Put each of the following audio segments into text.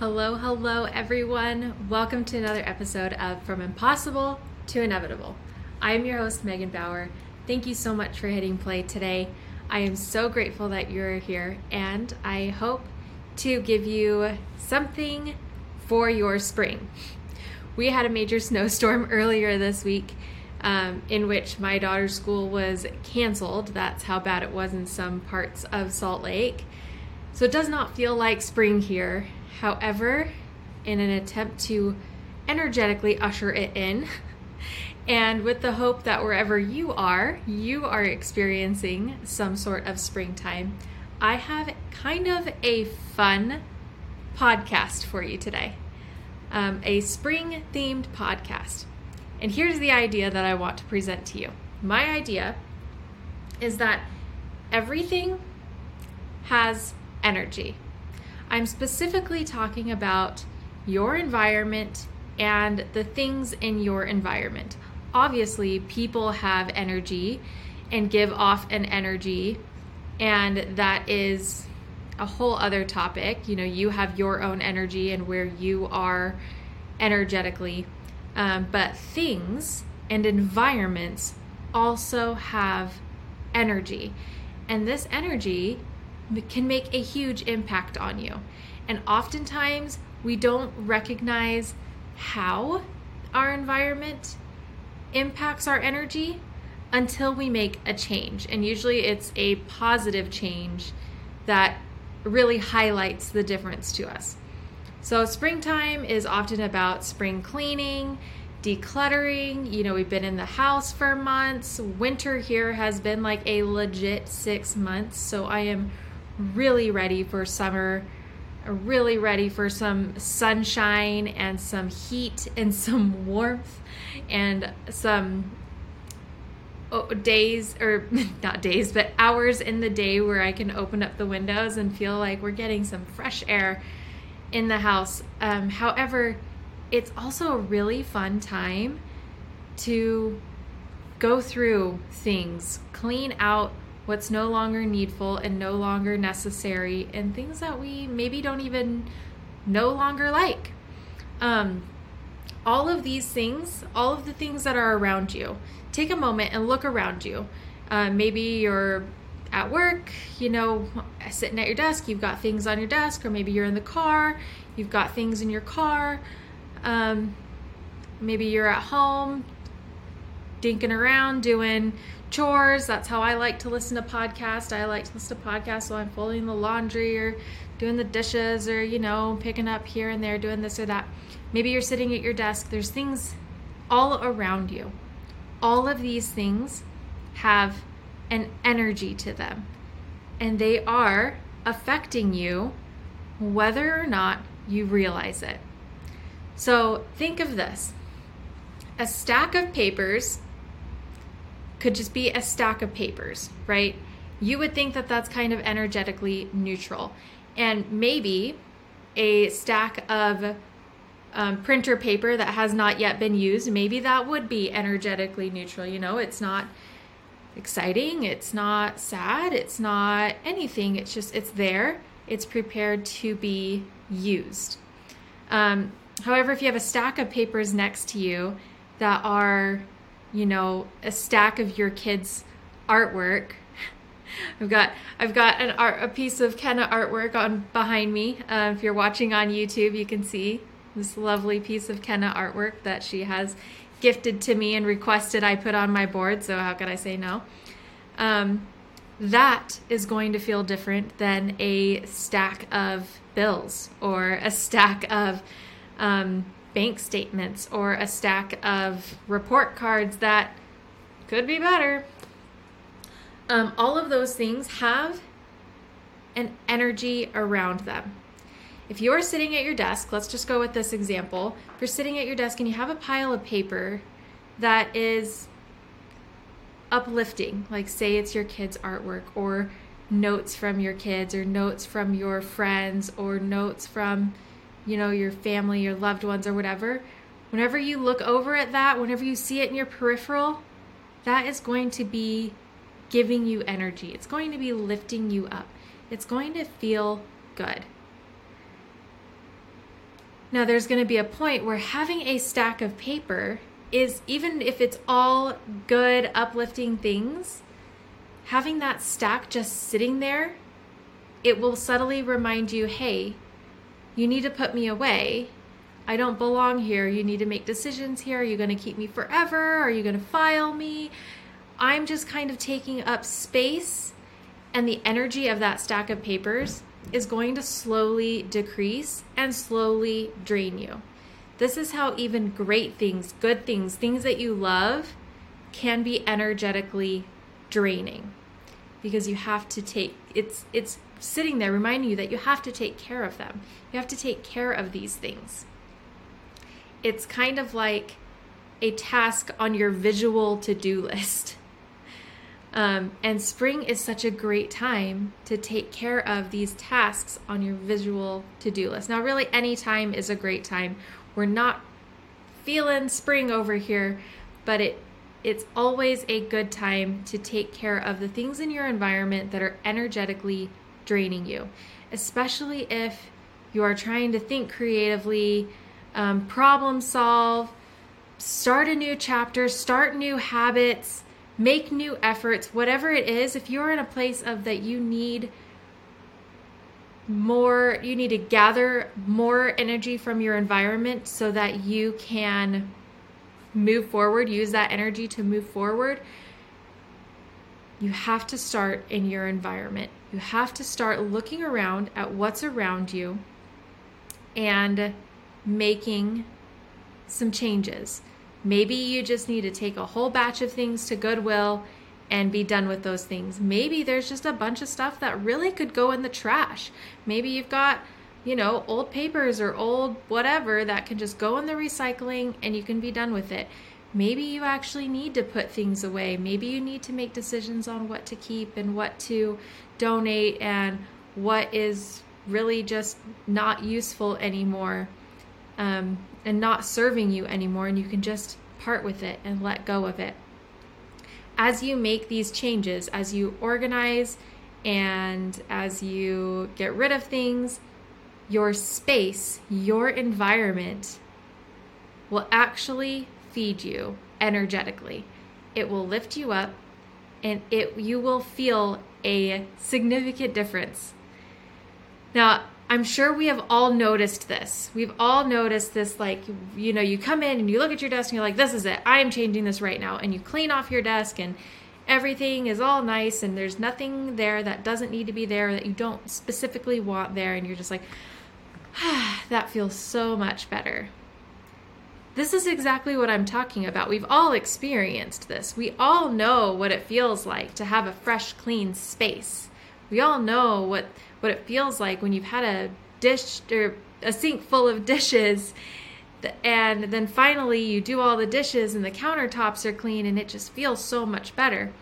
Hello, hello, everyone. Welcome to another episode of From Impossible to Inevitable. I am your host, Megan Bauer. Thank you so much for hitting play today. I am so grateful that you're here, and I hope to give you something for your spring. We had a major snowstorm earlier this week. Um, in which my daughter's school was canceled. That's how bad it was in some parts of Salt Lake. So it does not feel like spring here. However, in an attempt to energetically usher it in, and with the hope that wherever you are, you are experiencing some sort of springtime, I have kind of a fun podcast for you today. Um, a spring themed podcast. And here's the idea that I want to present to you. My idea is that everything has energy. I'm specifically talking about your environment and the things in your environment. Obviously, people have energy and give off an energy, and that is a whole other topic. You know, you have your own energy and where you are energetically, um, but things and environments also have energy, and this energy can make a huge impact on you. And oftentimes, we don't recognize how our environment impacts our energy until we make a change. And usually, it's a positive change that really highlights the difference to us. So, springtime is often about spring cleaning, decluttering. You know, we've been in the house for months. Winter here has been like a legit six months. So, I am really ready for summer, really ready for some sunshine and some heat and some warmth and some oh, days or not days but hours in the day where I can open up the windows and feel like we're getting some fresh air in the house. Um, however, it's also a really fun time to go through things, clean out what's no longer needful and no longer necessary, and things that we maybe don't even no longer like. Um, all of these things, all of the things that are around you, take a moment and look around you. Uh, maybe you're at work, you know, sitting at your desk, you've got things on your desk, or maybe you're in the car, you've got things in your car. Um, maybe you're at home, dinking around, doing chores. That's how I like to listen to podcasts. I like to listen to podcasts while I'm folding the laundry or doing the dishes or, you know, picking up here and there, doing this or that. Maybe you're sitting at your desk. There's things all around you. All of these things have an energy to them, and they are affecting you whether or not you realize it. So think of this a stack of papers could just be a stack of papers, right? You would think that that's kind of energetically neutral. And maybe a stack of um, printer paper that has not yet been used, maybe that would be energetically neutral. You know, it's not exciting, it's not sad, it's not anything. It's just, it's there, it's prepared to be used. Um, however, if you have a stack of papers next to you that are you know, a stack of your kids' artwork. I've got I've got an art a piece of Kenna artwork on behind me. Uh, if you're watching on YouTube, you can see this lovely piece of Kenna artwork that she has gifted to me and requested I put on my board. So how could I say no? Um, that is going to feel different than a stack of bills or a stack of um, bank statements or a stack of report cards that could be better. Um, all of those things have an energy around them. If you're sitting at your desk, let's just go with this example. If you're sitting at your desk and you have a pile of paper that is uplifting, like say it's your kids' artwork or notes from your kids or notes from your friends or notes from you know, your family, your loved ones, or whatever, whenever you look over at that, whenever you see it in your peripheral, that is going to be giving you energy. It's going to be lifting you up. It's going to feel good. Now, there's going to be a point where having a stack of paper is, even if it's all good, uplifting things, having that stack just sitting there, it will subtly remind you hey, you need to put me away. I don't belong here. You need to make decisions here. Are you going to keep me forever? Are you going to file me? I'm just kind of taking up space, and the energy of that stack of papers is going to slowly decrease and slowly drain you. This is how even great things, good things, things that you love can be energetically draining because you have to take it's it's sitting there reminding you that you have to take care of them. You have to take care of these things. It's kind of like a task on your visual to-do list. Um, and spring is such a great time to take care of these tasks on your visual to do list. Now, really, any time is a great time. We're not feeling spring over here, but it it's always a good time to take care of the things in your environment that are energetically draining you, especially if you are trying to think creatively, um, problem solve, start a new chapter, start new habits make new efforts, whatever it is, if you're in a place of that you need more, you need to gather more energy from your environment so that you can move forward, use that energy to move forward. You have to start in your environment. You have to start looking around at what's around you and making some changes. Maybe you just need to take a whole batch of things to Goodwill and be done with those things. Maybe there's just a bunch of stuff that really could go in the trash. Maybe you've got, you know, old papers or old whatever that can just go in the recycling and you can be done with it. Maybe you actually need to put things away. Maybe you need to make decisions on what to keep and what to donate and what is really just not useful anymore um, and not serving you anymore, and you can just part with it and let go of it. As you make these changes, as you organize and as you get rid of things, your space, your environment will actually feed you energetically. It will lift you up and it you will feel a significant difference. Now, I'm sure we have all noticed this. We've all noticed this like you know, you come in and you look at your desk and you're like, this is it. I am changing this right now. And you clean off your desk and everything is all nice and there's nothing there that doesn't need to be there that you don't specifically want there and you're just like, ah, that feels so much better. This is exactly what I'm talking about. We've all experienced this. We all know what it feels like to have a fresh, clean space. We all know what what it feels like when you've had a dish or a sink full of dishes and then finally you do all the dishes and the countertops are clean and it just feels so much better.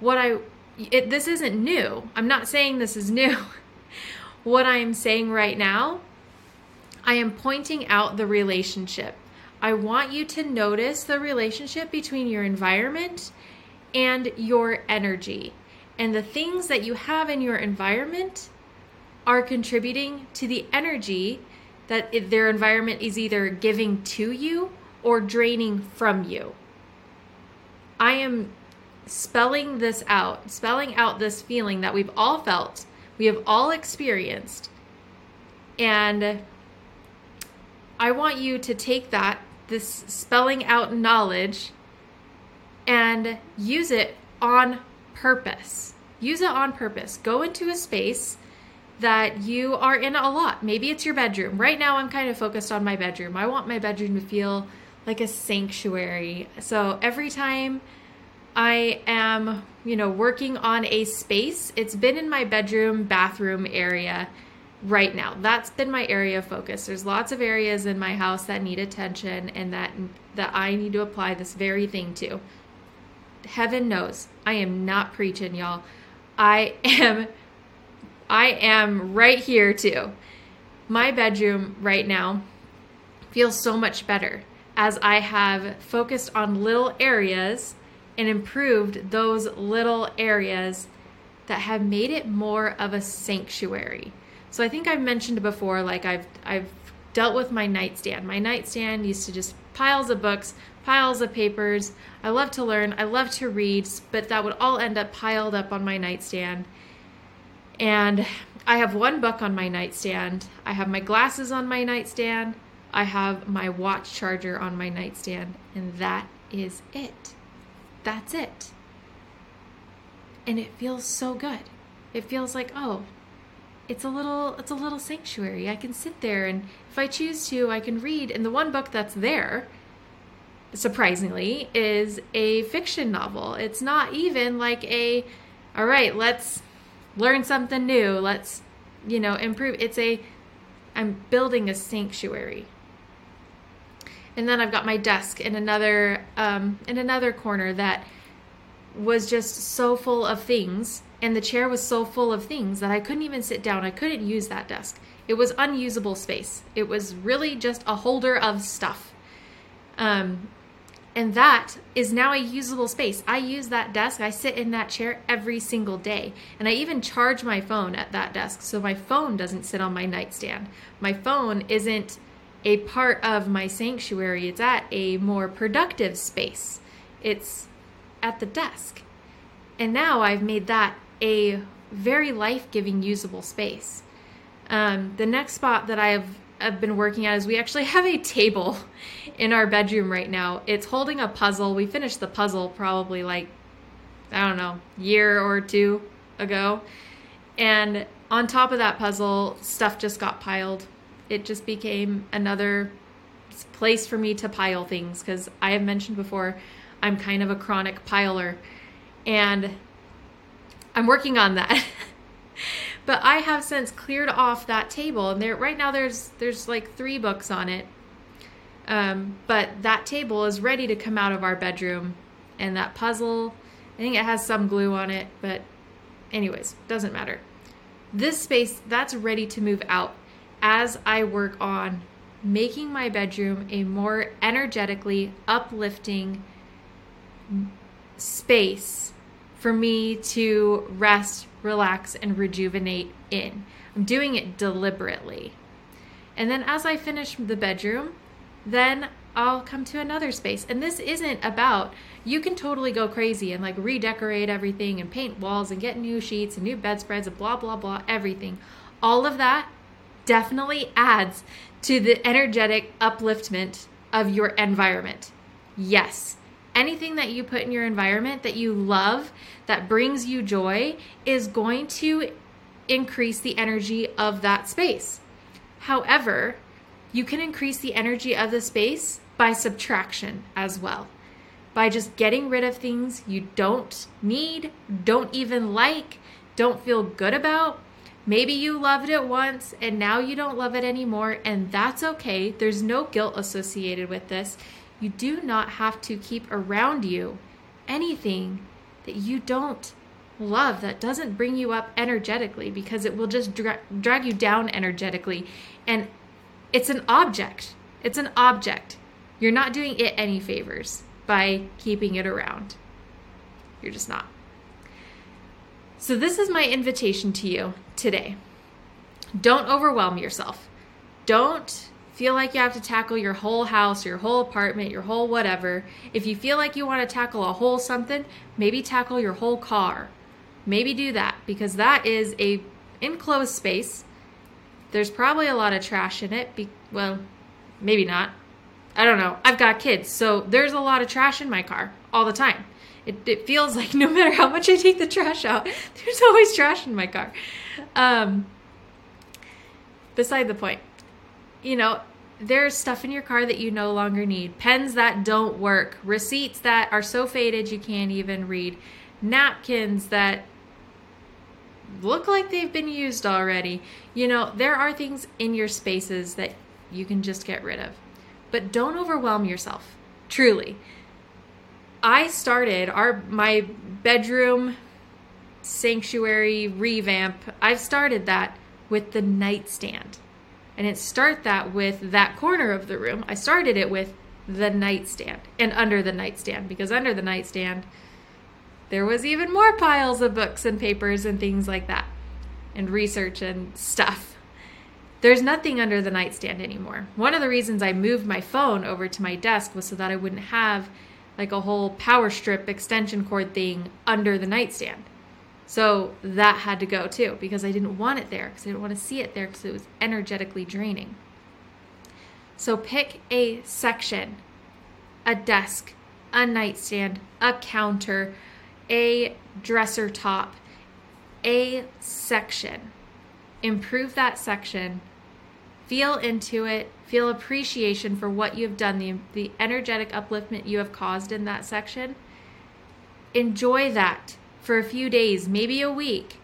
What I it, this isn't new. I'm not saying this is new. what I am saying right now, I am pointing out the relationship. I want you to notice the relationship between your environment and your energy. And the things that you have in your environment are contributing to the energy that their environment is either giving to you or draining from you. I am spelling this out, spelling out this feeling that we've all felt, we have all experienced. And I want you to take that, this spelling out knowledge, and use it on purpose. Use it on purpose. Go into a space that you are in a lot. Maybe it's your bedroom. Right now, I'm kind of focused on my bedroom. I want my bedroom to feel like a sanctuary. So every time I am, you know, working on a space, it's been in my bedroom, bathroom area right now. That's been my area of focus. There's lots of areas in my house that need attention and that that I need to apply this very thing to. Heaven knows, I am not preaching, y'all. I am I am right here too. My bedroom right now feels so much better as I have focused on little areas and improved those little areas that have made it more of a sanctuary. So I think I've mentioned before like I've I've dealt with my nightstand. My nightstand used to just piles of books, piles of papers. I love to learn, I love to read, but that would all end up piled up on my nightstand. And I have one book on my nightstand. I have my glasses on my nightstand. I have my watch charger on my nightstand. And that is it. That's it. And it feels so good. It feels like, oh, it's a little it's a little sanctuary. I can sit there and if I choose to, I can read. And the one book that's there, surprisingly, is a fiction novel. It's not even like a all right, let's learn something new. Let's, you know, improve. It's a I'm building a sanctuary. And then I've got my desk in another um, in another corner that was just so full of things and the chair was so full of things that I couldn't even sit down. I couldn't use that desk. It was unusable space. It was really just a holder of stuff. Um, and that is now a usable space. I use that desk. I sit in that chair every single day. And I even charge my phone at that desk so my phone doesn't sit on my nightstand. My phone isn't a part of my sanctuary, it's at a more productive space. It's at the desk. And now I've made that a very life giving, usable space. Um, the next spot that I've have been working at is we actually have a table in our bedroom right now. It's holding a puzzle. We finished the puzzle probably like I don't know, year or two ago. And on top of that puzzle, stuff just got piled. It just became another place for me to pile things because I have mentioned before I'm kind of a chronic piler. And I'm working on that. but I have since cleared off that table and there right now there's there's like 3 books on it. Um, but that table is ready to come out of our bedroom and that puzzle I think it has some glue on it, but anyways, doesn't matter. This space that's ready to move out as I work on making my bedroom a more energetically uplifting space for me to rest, relax, and rejuvenate in. I'm doing it deliberately. And then as I finish the bedroom, then I'll come to another space. And this isn't about, you can totally go crazy and like redecorate everything and paint walls and get new sheets and new bedspreads and blah, blah, blah, everything. All of that definitely adds to the energetic upliftment of your environment. Yes, anything that you put in your environment that you love, that brings you joy, is going to increase the energy of that space. However, you can increase the energy of the space by subtraction as well. By just getting rid of things you don't need, don't even like, don't feel good about. Maybe you loved it once and now you don't love it anymore, and that's okay. There's no guilt associated with this. You do not have to keep around you anything that you don't love, that doesn't bring you up energetically, because it will just dra- drag you down energetically. And it's an object. It's an object. You're not doing it any favors by keeping it around. You're just not. So, this is my invitation to you today. Don't overwhelm yourself. Don't feel like you have to tackle your whole house, your whole apartment, your whole whatever, if you feel like you want to tackle a whole something, maybe tackle your whole car. Maybe do that because that is a enclosed space. There's probably a lot of trash in it. Be- well, maybe not. I don't know. I've got kids, so there's a lot of trash in my car all the time. It, it feels like no matter how much I take the trash out, there's always trash in my car. Um, beside the point you know, there's stuff in your car that you no longer need, pens that don't work, receipts that are so faded you can't even read, napkins that look like they've been used already. You know, there are things in your spaces that you can just get rid of. But don't overwhelm yourself. Truly. I started our my bedroom sanctuary revamp. I've started that with the nightstand. I didn't start that with that corner of the room. I started it with the nightstand and under the nightstand because under the nightstand there was even more piles of books and papers and things like that and research and stuff. there's nothing under the nightstand anymore. One of the reasons I moved my phone over to my desk was so that I wouldn't have like a whole power strip extension cord thing under the nightstand. So that had to go too because I didn't want it there because I didn't want to see it there because it was energetically draining. So pick a section, a desk, a nightstand, a counter, a dresser top, a section. Improve that section feel into it, feel appreciation for what you've done, the, the energetic upliftment you have caused in that section. Enjoy that for a few days, maybe a week,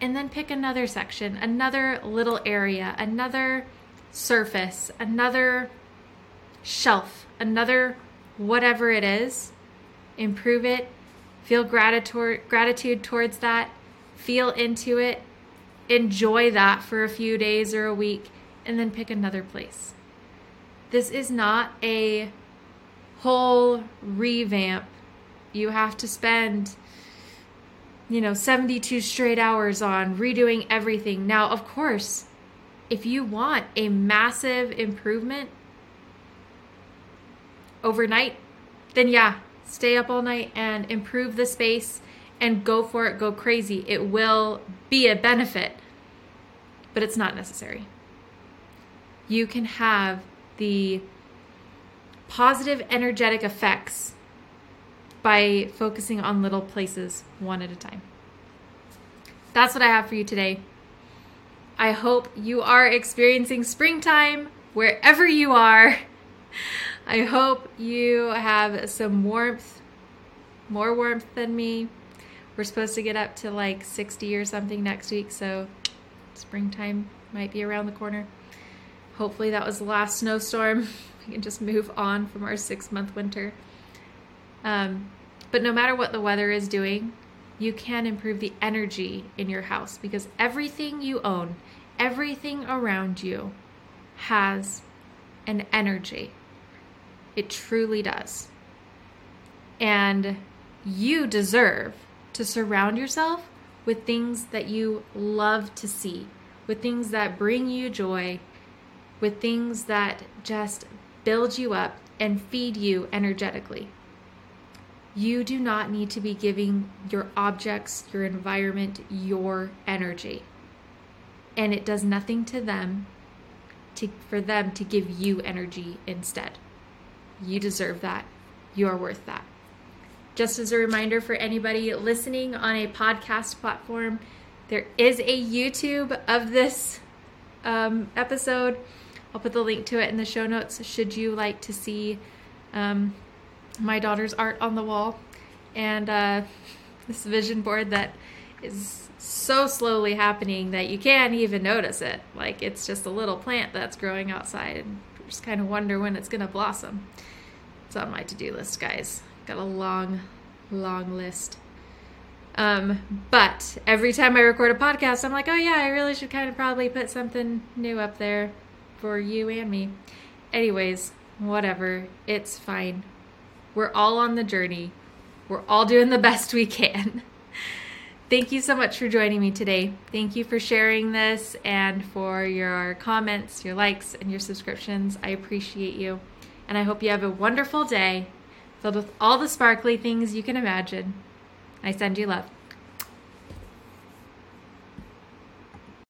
and then pick another section, another little area, another surface, another shelf, another whatever it is. Improve it, feel gratitude, gratitude towards that, feel into it, enjoy that for a few days or a week and then pick another place. This is not a whole revamp. You have to spend, you know, 72 straight hours on redoing everything. Now, of course, if you want a massive improvement overnight, then yeah, stay up all night and improve the space and go for it, go crazy. It will be a benefit, but it's not necessary you can have the positive energetic effects by focusing on little places one at a time. That's what I have for you today. I hope you are experiencing springtime wherever you are. I hope you have some warmth, more warmth than me. We're supposed to get up to like 60 or something next week, so springtime might be around the corner. Hopefully, that was the last snowstorm. We can just move on from our six month winter. Um, but no matter what the weather is doing, you can improve the energy in your house because everything you own, everything around you has an energy. It truly does. And you deserve to surround yourself with things that you love to see, with things that bring you joy with things that just build you up and feed you energetically. You do not need to be giving your objects, your environment, your energy. And it does nothing to them to, for them to give you energy instead. You deserve that. You are worth that. Just as a reminder for anybody listening on a podcast platform, there is a YouTube of this um, episode I'll put the link to it in the show notes should you like to see um, my daughter's art on the wall and uh, this vision board that is so slowly happening that you can't even notice it. Like it's just a little plant that's growing outside and just kind of wonder when it's going to blossom. It's on my to do list, guys. Got a long, long list. Um, but every time I record a podcast, I'm like, oh yeah, I really should kind of probably put something new up there for you and me. Anyways, whatever. It's fine. We're all on the journey. We're all doing the best we can. Thank you so much for joining me today. Thank you for sharing this and for your comments, your likes, and your subscriptions. I appreciate you. And I hope you have a wonderful day filled with all the sparkly things you can imagine. I send you love.